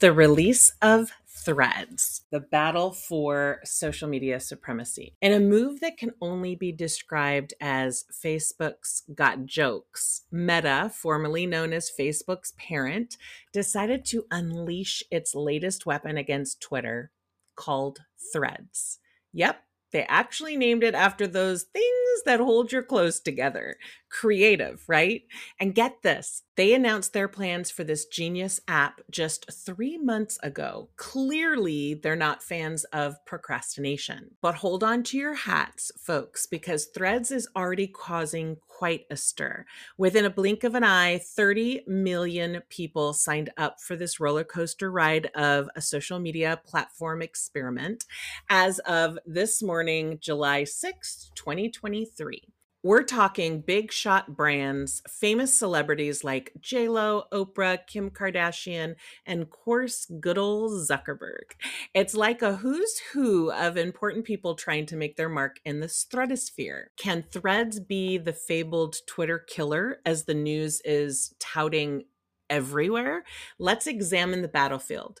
The release of Threads, the battle for social media supremacy, in a move that can only be described as Facebook's got jokes. Meta, formerly known as Facebook's parent, decided to unleash its latest weapon against Twitter called Threads. Yep, they actually named it after those things that hold your clothes together. Creative, right? And get this they announced their plans for this genius app just three months ago. Clearly, they're not fans of procrastination. But hold on to your hats, folks, because Threads is already causing quite a stir. Within a blink of an eye, 30 million people signed up for this roller coaster ride of a social media platform experiment as of this morning, July 6th, 2023. We're talking big shot brands, famous celebrities like Lo, Oprah, Kim Kardashian, and course, good old Zuckerberg. It's like a who's who of important people trying to make their mark in the stratosphere. Can threads be the fabled Twitter killer as the news is touting everywhere? Let's examine the battlefield.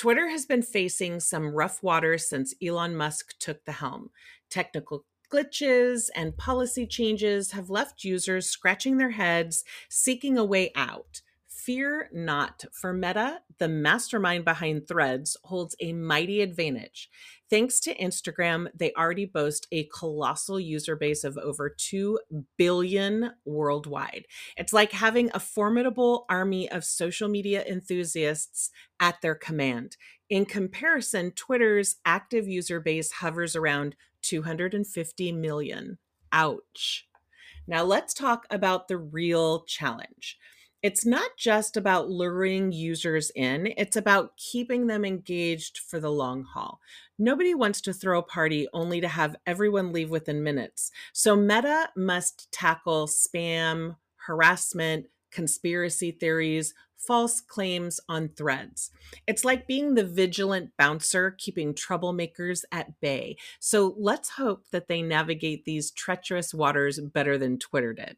Twitter has been facing some rough waters since Elon Musk took the helm. Technical glitches and policy changes have left users scratching their heads, seeking a way out. Fear not, for Meta, the mastermind behind Threads, holds a mighty advantage. Thanks to Instagram, they already boast a colossal user base of over 2 billion worldwide. It's like having a formidable army of social media enthusiasts at their command. In comparison, Twitter's active user base hovers around 250 million. Ouch. Now let's talk about the real challenge. It's not just about luring users in, it's about keeping them engaged for the long haul. Nobody wants to throw a party only to have everyone leave within minutes. So Meta must tackle spam, harassment, conspiracy theories, false claims on threads. It's like being the vigilant bouncer keeping troublemakers at bay. So let's hope that they navigate these treacherous waters better than Twitter did.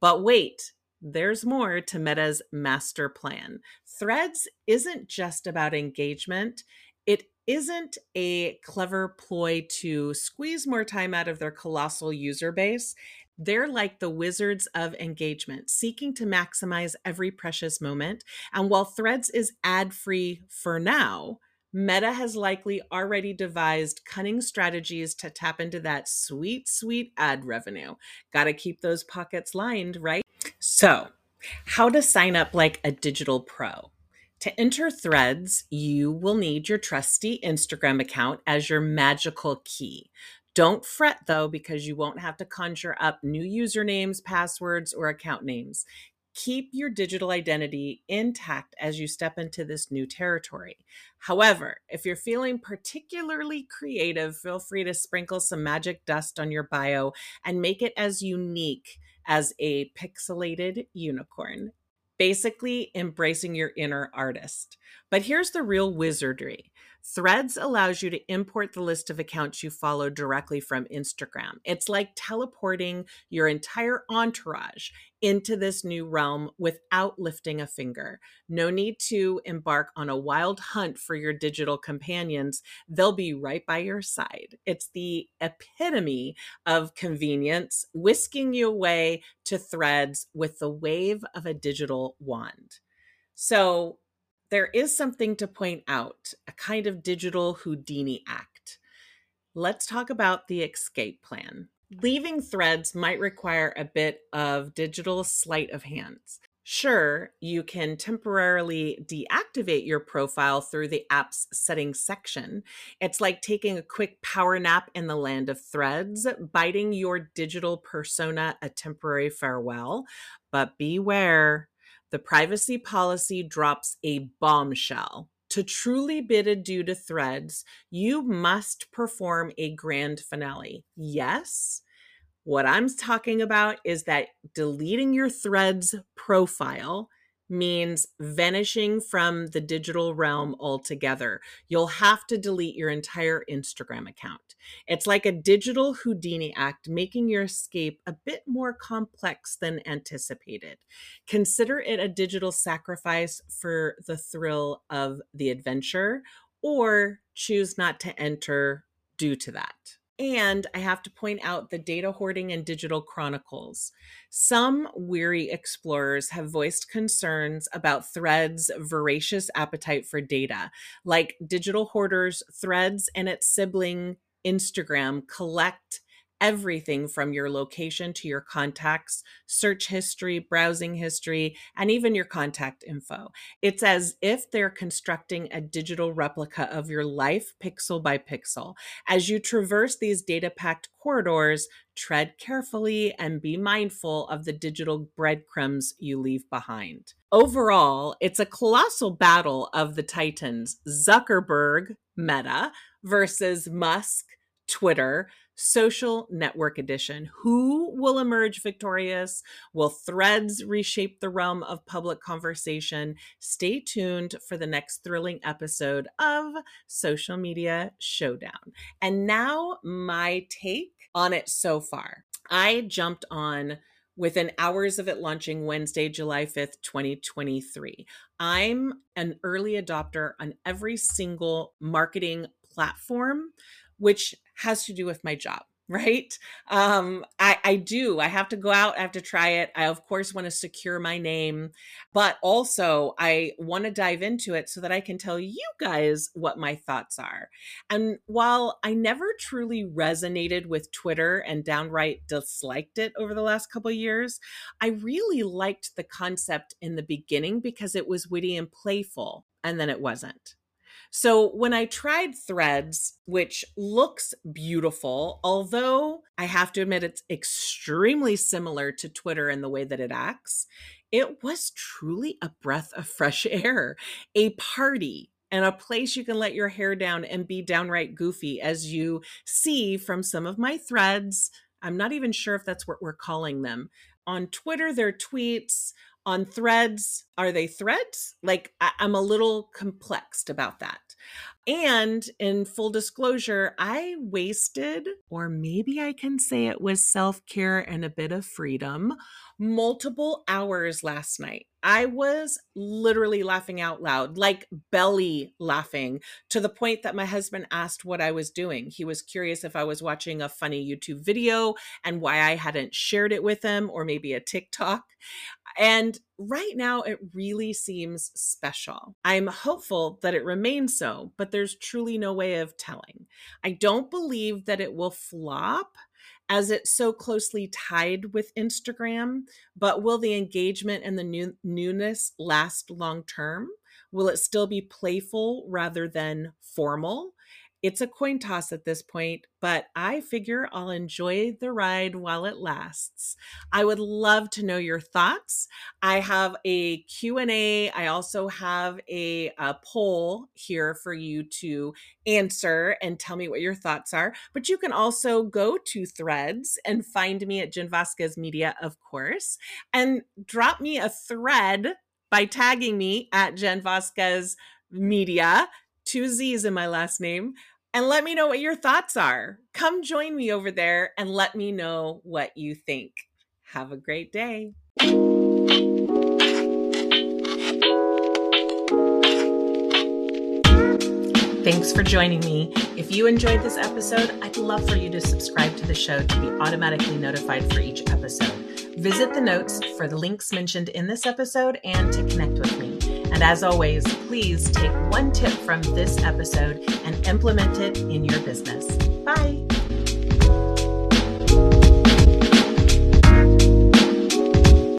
But wait, there's more to Meta's master plan. Threads isn't just about engagement, it isn't a clever ploy to squeeze more time out of their colossal user base. They're like the wizards of engagement, seeking to maximize every precious moment. And while Threads is ad free for now, Meta has likely already devised cunning strategies to tap into that sweet, sweet ad revenue. Got to keep those pockets lined, right? So, how to sign up like a digital pro. To enter threads, you will need your trusty Instagram account as your magical key. Don't fret though, because you won't have to conjure up new usernames, passwords, or account names. Keep your digital identity intact as you step into this new territory. However, if you're feeling particularly creative, feel free to sprinkle some magic dust on your bio and make it as unique as a pixelated unicorn. Basically, embracing your inner artist. But here's the real wizardry Threads allows you to import the list of accounts you follow directly from Instagram. It's like teleporting your entire entourage into this new realm without lifting a finger. No need to embark on a wild hunt for your digital companions. They'll be right by your side. It's the epitome of convenience, whisking you away to threads with the wave of a digital wand. So, there is something to point out a kind of digital Houdini act. Let's talk about the escape plan. Leaving threads might require a bit of digital sleight of hands. Sure, you can temporarily deactivate your profile through the app's settings section. It's like taking a quick power nap in the land of threads, biting your digital persona a temporary farewell. But beware, the privacy policy drops a bombshell. To truly bid adieu to threads, you must perform a grand finale. Yes, what I'm talking about is that deleting your threads profile means vanishing from the digital realm altogether. You'll have to delete your entire Instagram account. It's like a digital Houdini act, making your escape a bit more complex than anticipated. Consider it a digital sacrifice for the thrill of the adventure, or choose not to enter due to that. And I have to point out the data hoarding and digital chronicles. Some weary explorers have voiced concerns about Threads' voracious appetite for data, like digital hoarders, Threads and its sibling Instagram collect everything from your location to your contacts, search history, browsing history, and even your contact info. It's as if they're constructing a digital replica of your life pixel by pixel. As you traverse these data packed corridors, tread carefully and be mindful of the digital breadcrumbs you leave behind. Overall, it's a colossal battle of the titans Zuckerberg, Meta, versus Musk, Twitter, social network edition. Who will emerge victorious? Will threads reshape the realm of public conversation? Stay tuned for the next thrilling episode of Social Media Showdown. And now, my take on it so far. I jumped on within hours of it launching Wednesday, July 5th, 2023. I'm an early adopter on every single marketing platform which has to do with my job right? Um i i do i have to go out i have to try it i of course want to secure my name but also i want to dive into it so that i can tell you guys what my thoughts are. And while i never truly resonated with twitter and downright disliked it over the last couple years i really liked the concept in the beginning because it was witty and playful and then it wasn't so when I tried Threads, which looks beautiful, although I have to admit it's extremely similar to Twitter in the way that it acts, it was truly a breath of fresh air, a party and a place you can let your hair down and be downright goofy, as you see from some of my threads. I'm not even sure if that's what we're calling them. On Twitter, their tweets, on threads are they threads? Like I- am a little complexed about that. And in full disclosure i wasted or maybe i can say it was self-care and a bit of freedom multiple hours last night I was literally laughing out loud, like belly laughing, to the point that my husband asked what I was doing. He was curious if I was watching a funny YouTube video and why I hadn't shared it with him, or maybe a TikTok. And right now, it really seems special. I'm hopeful that it remains so, but there's truly no way of telling. I don't believe that it will flop as it's so closely tied with Instagram, but will the engagement and the new, newness last long term? Will it still be playful rather than formal? It's a coin toss at this point, but I figure I'll enjoy the ride while it lasts. I would love to know your thoughts. I have a Q&A. I also have a, a poll here for you to answer and tell me what your thoughts are. But you can also go to Threads and find me at Jen Vazquez Media, of course, and drop me a thread by tagging me at Jen Vazquez Media two Z's in my last name and let me know what your thoughts are. Come join me over there and let me know what you think. Have a great day. Thanks for joining me. If you enjoyed this episode, I'd love for you to subscribe to the show to be automatically notified for each episode. Visit the notes for the links mentioned in this episode and to connect with me. And as always, please take one tip from this episode and implement it in your business. Bye.